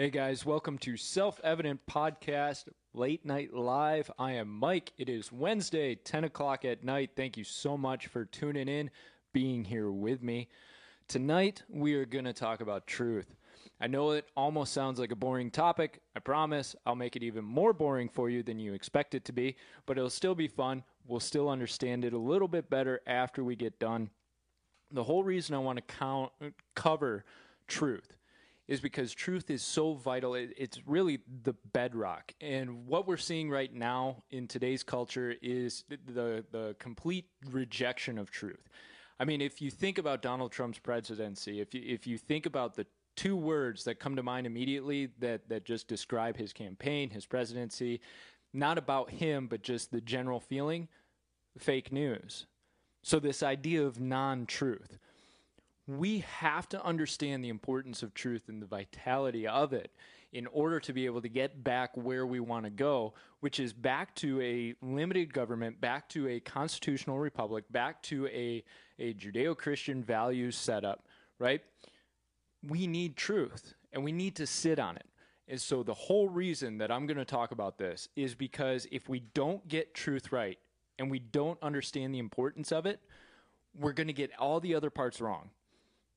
Hey guys, welcome to Self Evident Podcast Late Night Live. I am Mike. It is Wednesday, 10 o'clock at night. Thank you so much for tuning in, being here with me. Tonight, we are going to talk about truth. I know it almost sounds like a boring topic. I promise I'll make it even more boring for you than you expect it to be, but it'll still be fun. We'll still understand it a little bit better after we get done. The whole reason I want to count, cover truth is because truth is so vital. It, it's really the bedrock. And what we're seeing right now in today's culture is the, the, complete rejection of truth. I mean, if you think about Donald Trump's presidency, if you, if you think about the two words that come to mind immediately that, that just describe his campaign, his presidency, not about him, but just the general feeling, fake news. So, this idea of non truth we have to understand the importance of truth and the vitality of it in order to be able to get back where we want to go, which is back to a limited government, back to a constitutional republic, back to a, a Judeo Christian values setup, right? We need truth and we need to sit on it. And so the whole reason that I'm going to talk about this is because if we don't get truth right and we don't understand the importance of it, we're going to get all the other parts wrong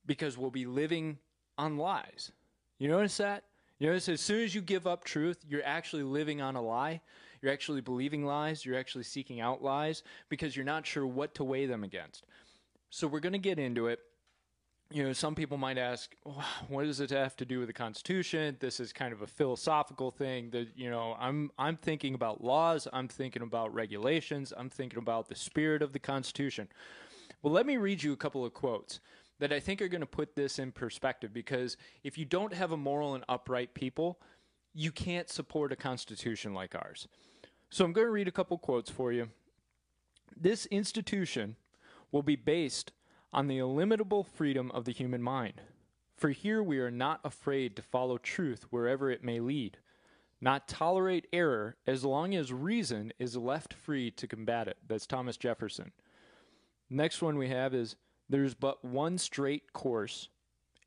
because we'll be living on lies. You notice that? You notice as soon as you give up truth, you're actually living on a lie. You're actually believing lies. You're actually seeking out lies because you're not sure what to weigh them against. So we're going to get into it. You know, some people might ask, what does it have to do with the Constitution? This is kind of a philosophical thing. That you know, I'm I'm thinking about laws. I'm thinking about regulations. I'm thinking about the spirit of the Constitution. Well, let me read you a couple of quotes that I think are going to put this in perspective because if you don't have a moral and upright people, you can't support a constitution like ours. So I'm going to read a couple quotes for you. This institution will be based on the illimitable freedom of the human mind. For here we are not afraid to follow truth wherever it may lead, not tolerate error as long as reason is left free to combat it. That's Thomas Jefferson. Next one we have is there's but one straight course,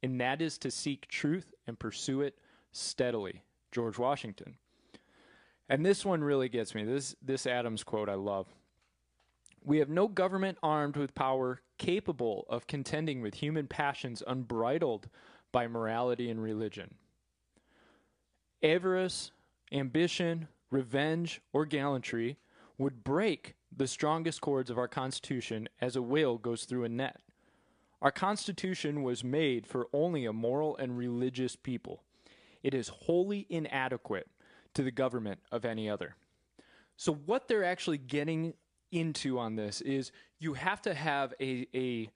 and that is to seek truth and pursue it steadily. George Washington. And this one really gets me. This this Adams quote I love. We have no government armed with power capable of contending with human passions unbridled by morality and religion. Avarice, ambition, revenge, or gallantry would break the strongest cords of our Constitution as a whale goes through a net. Our Constitution was made for only a moral and religious people. It is wholly inadequate to the government of any other. So, what they're actually getting into on this is you have to have a, a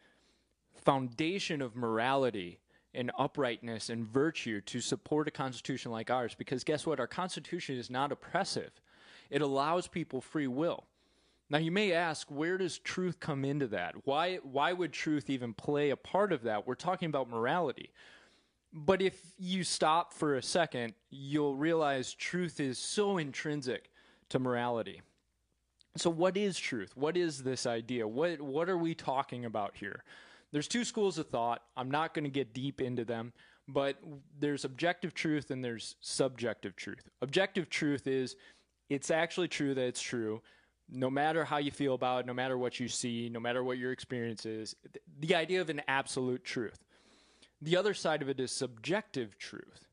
foundation of morality and uprightness and virtue to support a constitution like ours because guess what? Our constitution is not oppressive, it allows people free will. Now you may ask, where does truth come into that? Why why would truth even play a part of that? We're talking about morality. But if you stop for a second, you'll realize truth is so intrinsic to morality. So what is truth? What is this idea? What what are we talking about here? There's two schools of thought. I'm not going to get deep into them, but there's objective truth and there's subjective truth. Objective truth is it's actually true that it's true no matter how you feel about it, no matter what you see, no matter what your experience is, the idea of an absolute truth. The other side of it is subjective truth.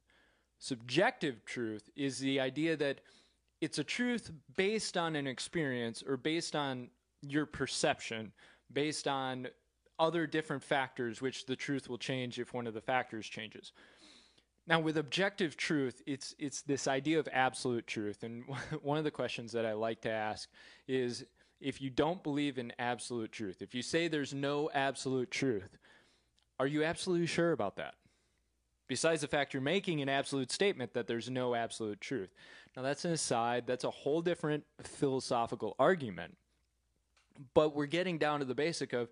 Subjective truth is the idea that it's a truth based on an experience or based on your perception, based on other different factors, which the truth will change if one of the factors changes. Now, with objective truth, it's it's this idea of absolute truth, and one of the questions that I like to ask is, if you don't believe in absolute truth, if you say there's no absolute truth, are you absolutely sure about that? Besides the fact you're making an absolute statement that there's no absolute truth. Now, that's an aside. That's a whole different philosophical argument. But we're getting down to the basic of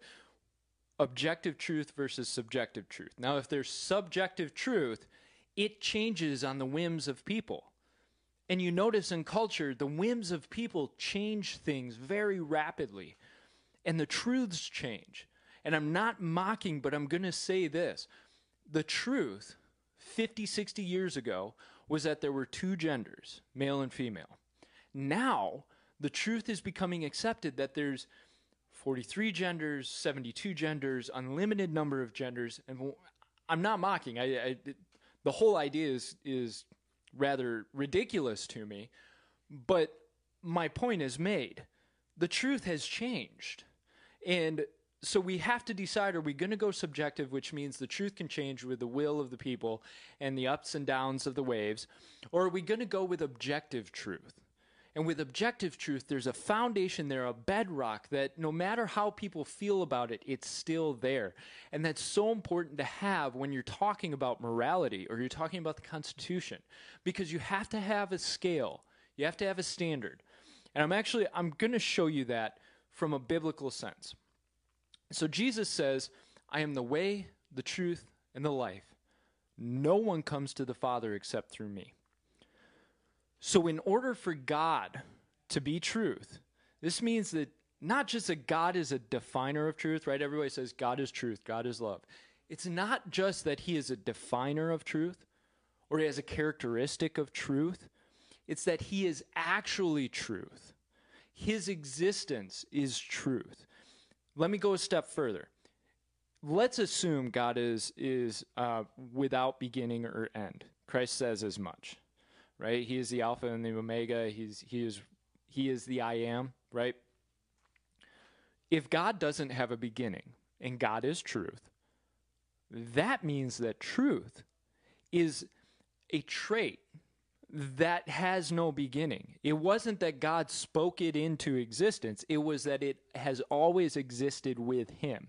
objective truth versus subjective truth. Now, if there's subjective truth, it changes on the whims of people. And you notice in culture, the whims of people change things very rapidly, and the truths change. And I'm not mocking, but I'm going to say this the truth 50, 60 years ago was that there were two genders, male and female. Now, the truth is becoming accepted that there's 43 genders, 72 genders, unlimited number of genders, and I'm not mocking. I, I the whole idea is is rather ridiculous to me, but my point is made. The truth has changed, and so we have to decide: Are we going to go subjective, which means the truth can change with the will of the people and the ups and downs of the waves, or are we going to go with objective truth? And with objective truth, there's a foundation there, a bedrock that no matter how people feel about it, it's still there. And that's so important to have when you're talking about morality or you're talking about the Constitution, because you have to have a scale, you have to have a standard. And I'm actually I'm going to show you that from a biblical sense. So Jesus says, "I am the way, the truth, and the life. No one comes to the Father except through me." So, in order for God to be truth, this means that not just that God is a definer of truth, right? Everybody says God is truth, God is love. It's not just that he is a definer of truth or he has a characteristic of truth, it's that he is actually truth. His existence is truth. Let me go a step further. Let's assume God is is uh, without beginning or end. Christ says as much right? He is the Alpha and the Omega. He's he is he is the I am, right? If God doesn't have a beginning and God is truth, that means that truth is a trait that has no beginning. It wasn't that God spoke it into existence, it was that it has always existed with Him.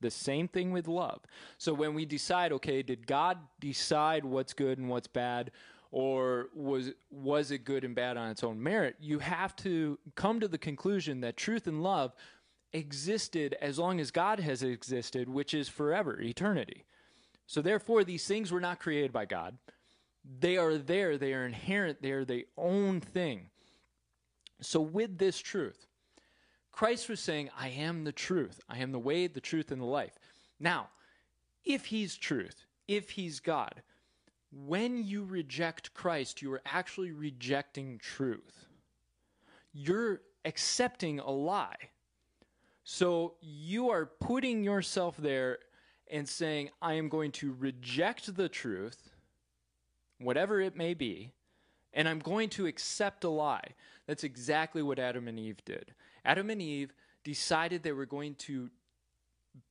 The same thing with love. So when we decide, okay, did God decide what's good and what's bad? Or was was it good and bad on its own merit? You have to come to the conclusion that truth and love existed as long as God has existed which is forever eternity. So therefore these things were not created by God. They are there. They are inherent. They are their own thing. So with this truth Christ was saying I am the truth. I am the way the truth and the life. Now if he's truth if he's God when you reject Christ, you are actually rejecting truth. You're accepting a lie. So you are putting yourself there and saying, I am going to reject the truth, whatever it may be, and I'm going to accept a lie. That's exactly what Adam and Eve did. Adam and Eve decided they were going to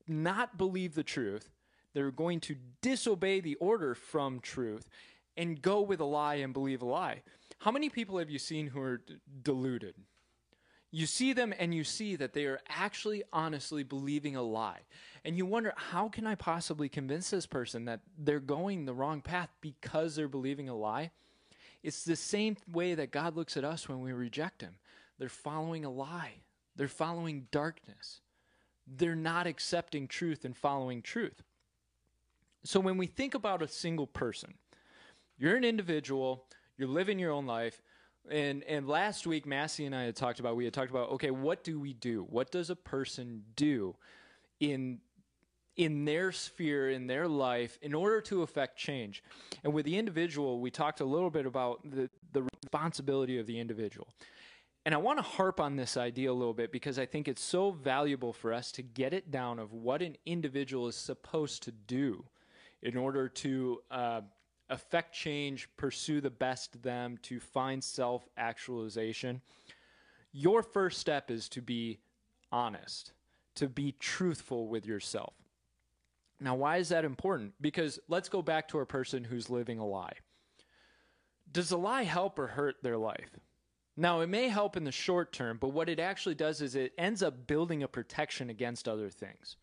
not believe the truth they're going to disobey the order from truth and go with a lie and believe a lie. How many people have you seen who are d- deluded? You see them and you see that they are actually honestly believing a lie. And you wonder, how can I possibly convince this person that they're going the wrong path because they're believing a lie? It's the same way that God looks at us when we reject Him. They're following a lie, they're following darkness, they're not accepting truth and following truth. So when we think about a single person, you're an individual, you're living your own life. And and last week Massey and I had talked about we had talked about okay, what do we do? What does a person do in in their sphere, in their life, in order to affect change. And with the individual, we talked a little bit about the, the responsibility of the individual. And I want to harp on this idea a little bit because I think it's so valuable for us to get it down of what an individual is supposed to do in order to uh, affect change, pursue the best them, to find self actualization, your first step is to be honest, to be truthful with yourself. Now, why is that important? Because let's go back to a person who's living a lie. Does a lie help or hurt their life? Now, it may help in the short term, but what it actually does is it ends up building a protection against other things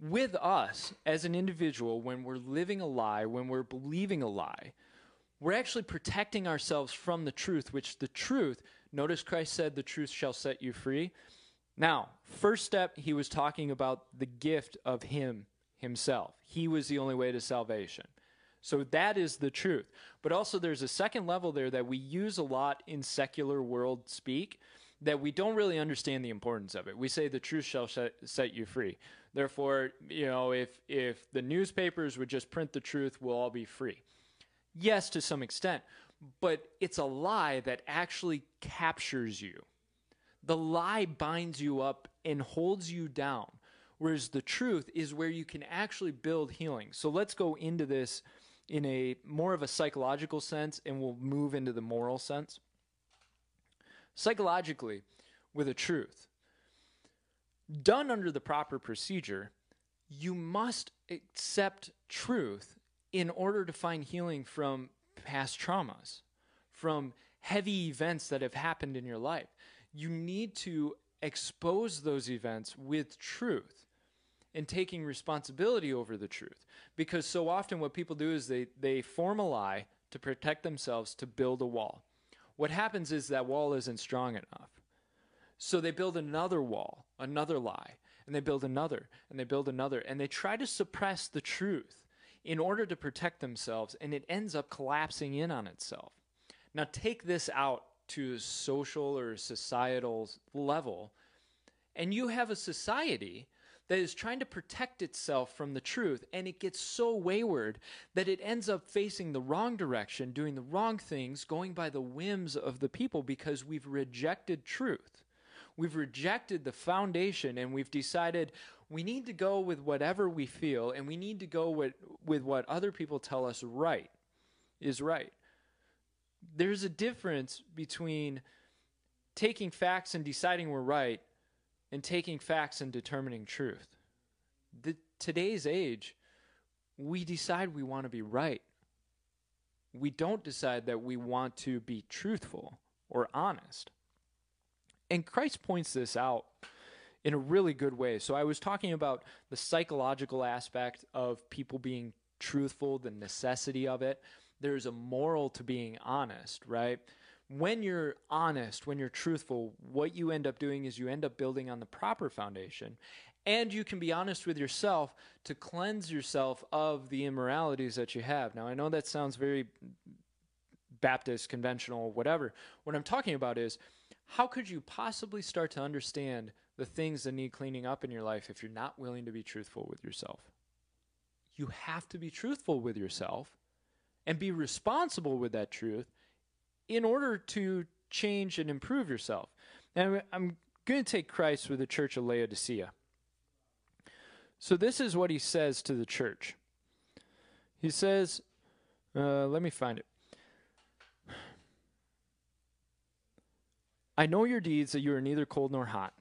with us as an individual, when we're living a lie, when we're believing a lie, we're actually protecting ourselves from the truth, which the truth, notice Christ said, the truth shall set you free. Now, first step, he was talking about the gift of him himself. He was the only way to salvation. So that is the truth. But also, there's a second level there that we use a lot in secular world speak, that we don't really understand the importance of it. We say the truth shall set you free. Therefore, you know, if if the newspapers would just print the truth, we'll all be free. Yes, to some extent, but it's a lie that actually captures you. The lie binds you up and holds you down, whereas the truth is where you can actually build healing. So let's go into this in a more of a psychological sense and we'll move into the moral sense. Psychologically, with a truth, done under the proper procedure, you must accept truth in order to find healing from past traumas, from heavy events that have happened in your life. You need to expose those events with truth and taking responsibility over the truth. Because so often what people do is they, they form a lie to protect themselves to build a wall. What happens is that wall isn't strong enough. So they build another wall, another lie, and they build another, and they build another, and they try to suppress the truth in order to protect themselves, and it ends up collapsing in on itself. Now, take this out to a social or societal level, and you have a society that is trying to protect itself from the truth, and it gets so wayward that it ends up facing the wrong direction, doing the wrong things, going by the whims of the people because we've rejected truth. We've rejected the foundation and we've decided we need to go with whatever we feel and we need to go with, with what other people tell us right is right. There's a difference between taking facts and deciding we're right and taking facts and determining truth. The, today's age, we decide we want to be right. We don't decide that we want to be truthful or honest. And Christ points this out in a really good way. So I was talking about the psychological aspect of people being truthful, the necessity of it. There's a moral to being honest, right? When you're honest, when you're truthful, what you end up doing is you end up building on the proper foundation. And you can be honest with yourself to cleanse yourself of the immoralities that you have. Now, I know that sounds very Baptist, conventional, whatever. What I'm talking about is how could you possibly start to understand the things that need cleaning up in your life if you're not willing to be truthful with yourself? You have to be truthful with yourself and be responsible with that truth in order to change and improve yourself. And I'm going to take Christ with the church of Laodicea. So, this is what he says to the church. He says, uh, let me find it. I know your deeds that you are neither cold nor hot.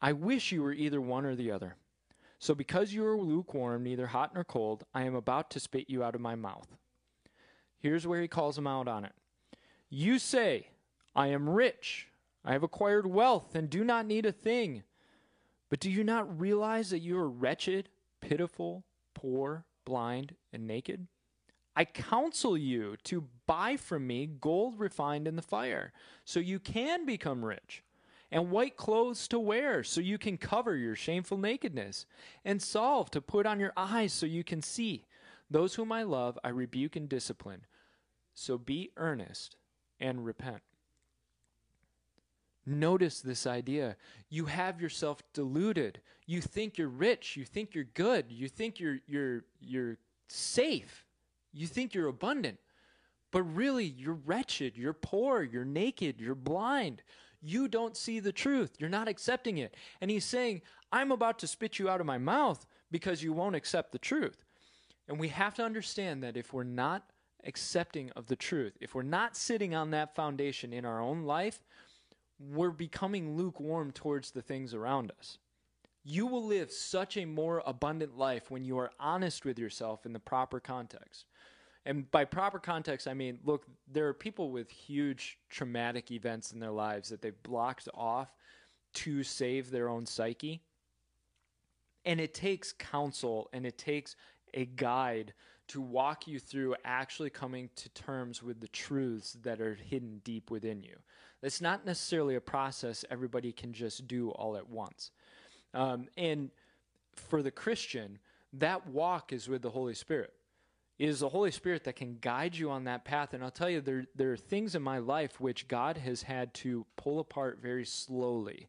I wish you were either one or the other. So because you are lukewarm, neither hot nor cold, I am about to spit you out of my mouth. Here's where he calls him out on it. You say, I am rich, I have acquired wealth, and do not need a thing. But do you not realize that you are wretched, pitiful, poor, blind, and naked? I counsel you to buy from me gold refined in the fire, so you can become rich, and white clothes to wear, so you can cover your shameful nakedness, and salve to put on your eyes, so you can see. Those whom I love, I rebuke and discipline. So be earnest and repent. Notice this idea. You have yourself deluded. You think you're rich. You think you're good. You think you're you're you're safe you think you're abundant, but really you're wretched, you're poor, you're naked, you're blind. You don't see the truth. You're not accepting it. And he's saying, I'm about to spit you out of my mouth because you won't accept the truth. And we have to understand that if we're not accepting of the truth, if we're not sitting on that foundation in our own life, we're becoming lukewarm towards the things around us. You will live such a more abundant life when you are honest with yourself in the proper context. And by proper context, I mean, look, there are people with huge traumatic events in their lives that they've blocked off to save their own psyche. And it takes counsel and it takes a guide to walk you through actually coming to terms with the truths that are hidden deep within you. It's not necessarily a process everybody can just do all at once. Um, and for the Christian, that walk is with the Holy Spirit It is the Holy Spirit that can guide you on that path. And I'll tell you, there, there are things in my life which God has had to pull apart very slowly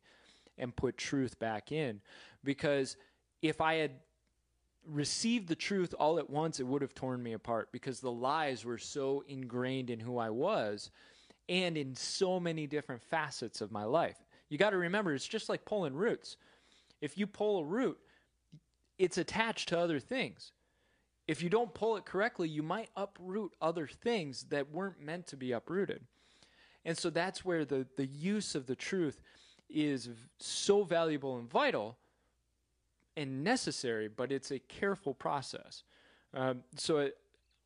and put truth back in. Because if I had received the truth all at once, it would have torn me apart because the lies were so ingrained in who I was and in so many different facets of my life. You got to remember, it's just like pulling roots. If you pull a root, it's attached to other things. If you don't pull it correctly, you might uproot other things that weren't meant to be uprooted. And so that's where the, the use of the truth is so valuable and vital and necessary, but it's a careful process. Um, so it,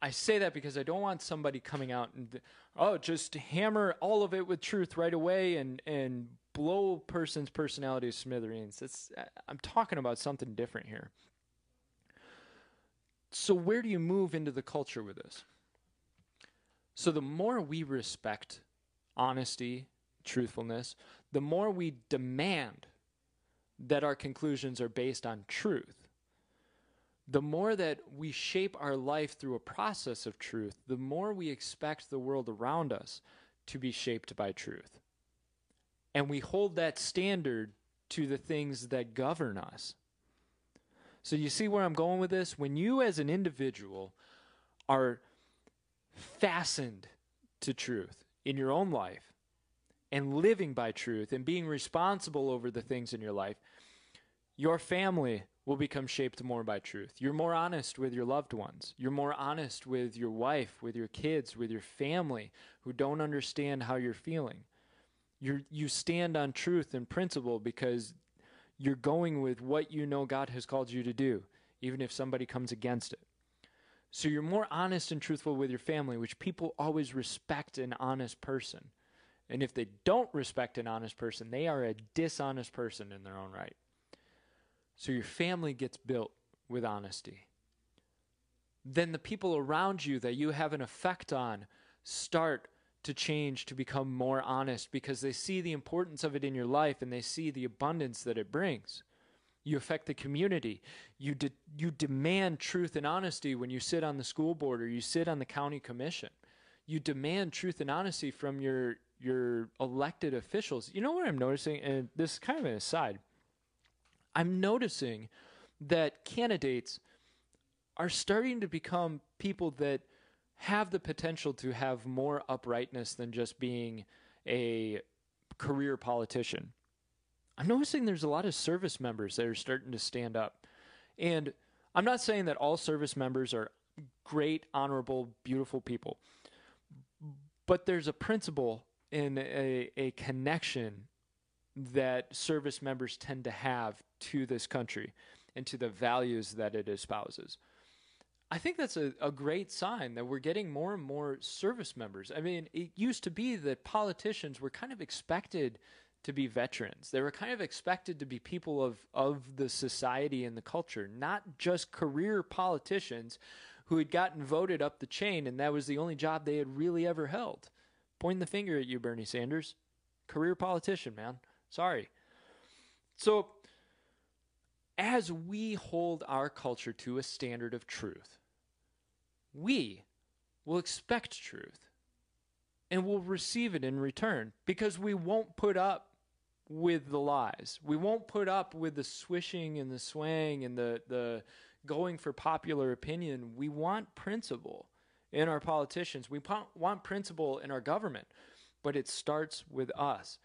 I say that because I don't want somebody coming out and oh, just hammer all of it with truth right away and and blow person's personality to smithereens. I'm talking about something different here. So where do you move into the culture with this? So the more we respect honesty, truthfulness, the more we demand that our conclusions are based on truth. The more that we shape our life through a process of truth, the more we expect the world around us to be shaped by truth. And we hold that standard to the things that govern us. So, you see where I'm going with this? When you, as an individual, are fastened to truth in your own life, and living by truth and being responsible over the things in your life, your family will become shaped more by truth. You're more honest with your loved ones. You're more honest with your wife, with your kids, with your family who don't understand how you're feeling. You you stand on truth and principle because you're going with what you know God has called you to do, even if somebody comes against it. So you're more honest and truthful with your family, which people always respect an honest person. And if they don't respect an honest person, they are a dishonest person in their own right. So your family gets built with honesty. Then the people around you that you have an effect on start to change to become more honest because they see the importance of it in your life and they see the abundance that it brings. You affect the community. You de- you demand truth and honesty when you sit on the school board or you sit on the county commission. You demand truth and honesty from your your elected officials. You know what I'm noticing, and this is kind of an aside. I'm noticing that candidates are starting to become people that have the potential to have more uprightness than just being a career politician. I'm noticing there's a lot of service members that are starting to stand up. And I'm not saying that all service members are great, honorable, beautiful people, but there's a principle in a, a connection that service members tend to have to this country and to the values that it espouses. I think that's a, a great sign that we're getting more and more service members. I mean, it used to be that politicians were kind of expected to be veterans. They were kind of expected to be people of, of the society and the culture, not just career politicians who had gotten voted up the chain and that was the only job they had really ever held. Pointing the finger at you, Bernie Sanders. Career politician, man. Sorry. So, as we hold our culture to a standard of truth, we will expect truth and we'll receive it in return because we won't put up with the lies. We won't put up with the swishing and the swaying and the, the going for popular opinion. We want principle in our politicians. We want principle in our government, but it starts with us.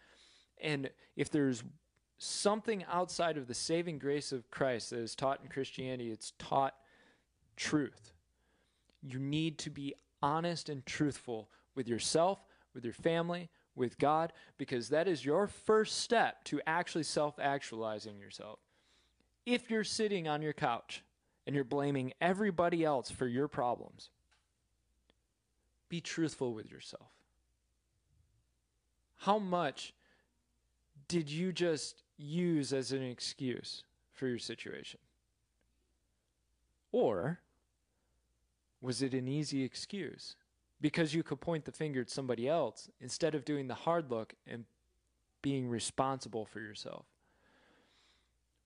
And if there's something outside of the saving grace of Christ that is taught in Christianity, it's taught truth. You need to be honest and truthful with yourself, with your family, with God, because that is your first step to actually self actualizing yourself. If you're sitting on your couch and you're blaming everybody else for your problems, be truthful with yourself. How much did you just use as an excuse for your situation? Or was it an easy excuse? Because you could point the finger at somebody else instead of doing the hard look and being responsible for yourself.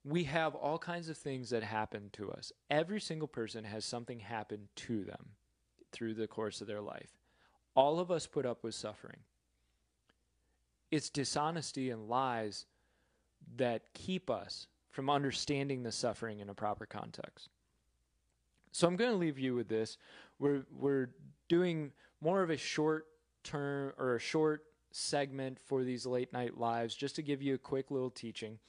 We have all kinds of things that happen to us. Every single person has something happen to them through the course of their life. All of us put up with suffering. It's dishonesty and lies that keep us from understanding the suffering in a proper context. So I'm going to leave you with this. We're we're doing more of a short term or a short segment for these late night lives just to give you a quick little teaching.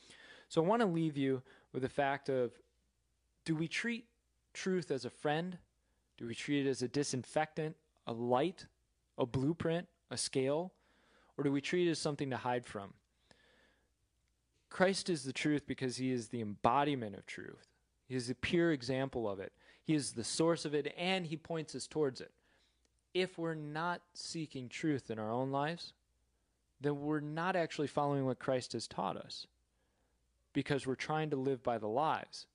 So I want to leave you with the fact of do we treat truth as a friend? Do we treat it as a disinfectant, a light, a blueprint, a scale? Or do we treat it as something to hide from? Christ is the truth because he is the embodiment of truth. He is the pure example of it. He is the source of it, and he points us towards it. If we're not seeking truth in our own lives, then we're not actually following what Christ has taught us because we're trying to live by the lies.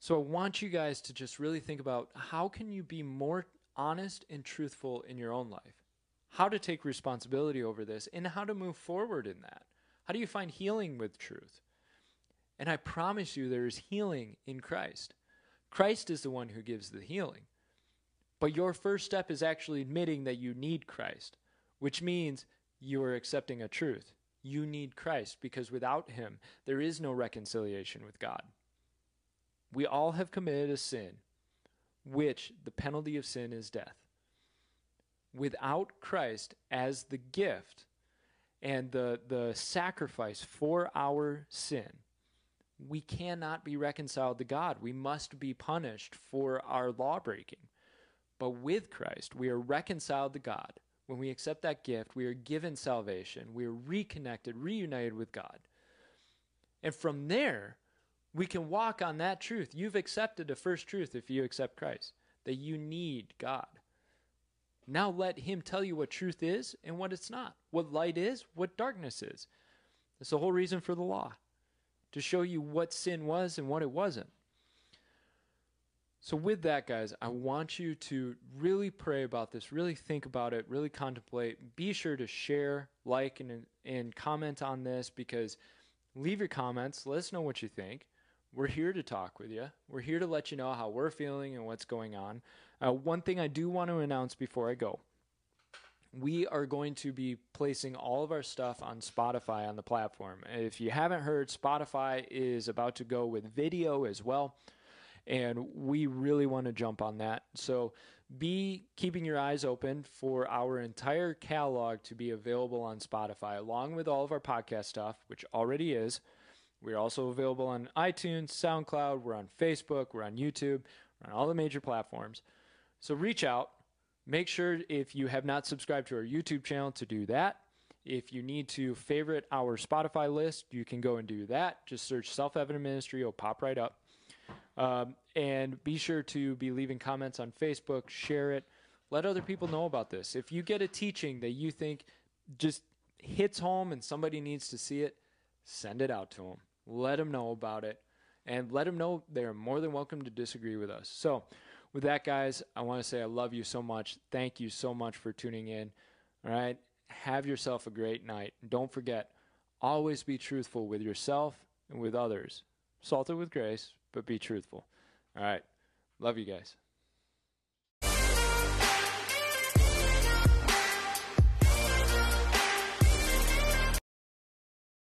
So I want you guys to just really think about how can you be more honest and truthful in your own life? How to take responsibility over this and how to move forward in that. How do you find healing with truth? And I promise you there is healing in Christ. Christ is the one who gives the healing. But your first step is actually admitting that you need Christ which means you are accepting a truth. You need Christ because without him, there is no reconciliation with God. We all have committed a sin, which the penalty of sin is death. Without Christ as the gift and the, the sacrifice for our sin, we cannot be reconciled to God. We must be punished for our law breaking. But with Christ, we are reconciled to God when we accept that gift, we are given salvation. We are reconnected, reunited with God. And from there, we can walk on that truth. You've accepted the first truth if you accept Christ, that you need God. Now let Him tell you what truth is and what it's not, what light is, what darkness is. That's the whole reason for the law, to show you what sin was and what it wasn't. So, with that, guys, I want you to really pray about this, really think about it, really contemplate. Be sure to share, like, and, and comment on this because leave your comments. Let us know what you think. We're here to talk with you. We're here to let you know how we're feeling and what's going on. Uh, one thing I do want to announce before I go we are going to be placing all of our stuff on Spotify on the platform. If you haven't heard, Spotify is about to go with video as well and we really want to jump on that. So be keeping your eyes open for our entire catalog to be available on Spotify, along with all of our podcast stuff, which already is. We're also available on iTunes, SoundCloud, we're on Facebook, we're on YouTube, we're on all the major platforms. So reach out. Make sure if you have not subscribed to our YouTube channel to do that. If you need to favorite our Spotify list, you can go and do that. Just search Self Evident Ministry, it'll pop right up. Um, and be sure to be leaving comments on Facebook, share it, let other people know about this. If you get a teaching that you think just hits home and somebody needs to see it, send it out to them. Let them know about it and let them know they're more than welcome to disagree with us. So, with that, guys, I want to say I love you so much. Thank you so much for tuning in. All right. Have yourself a great night. Don't forget, always be truthful with yourself and with others. Salted with grace, but be truthful. All right. Love you guys.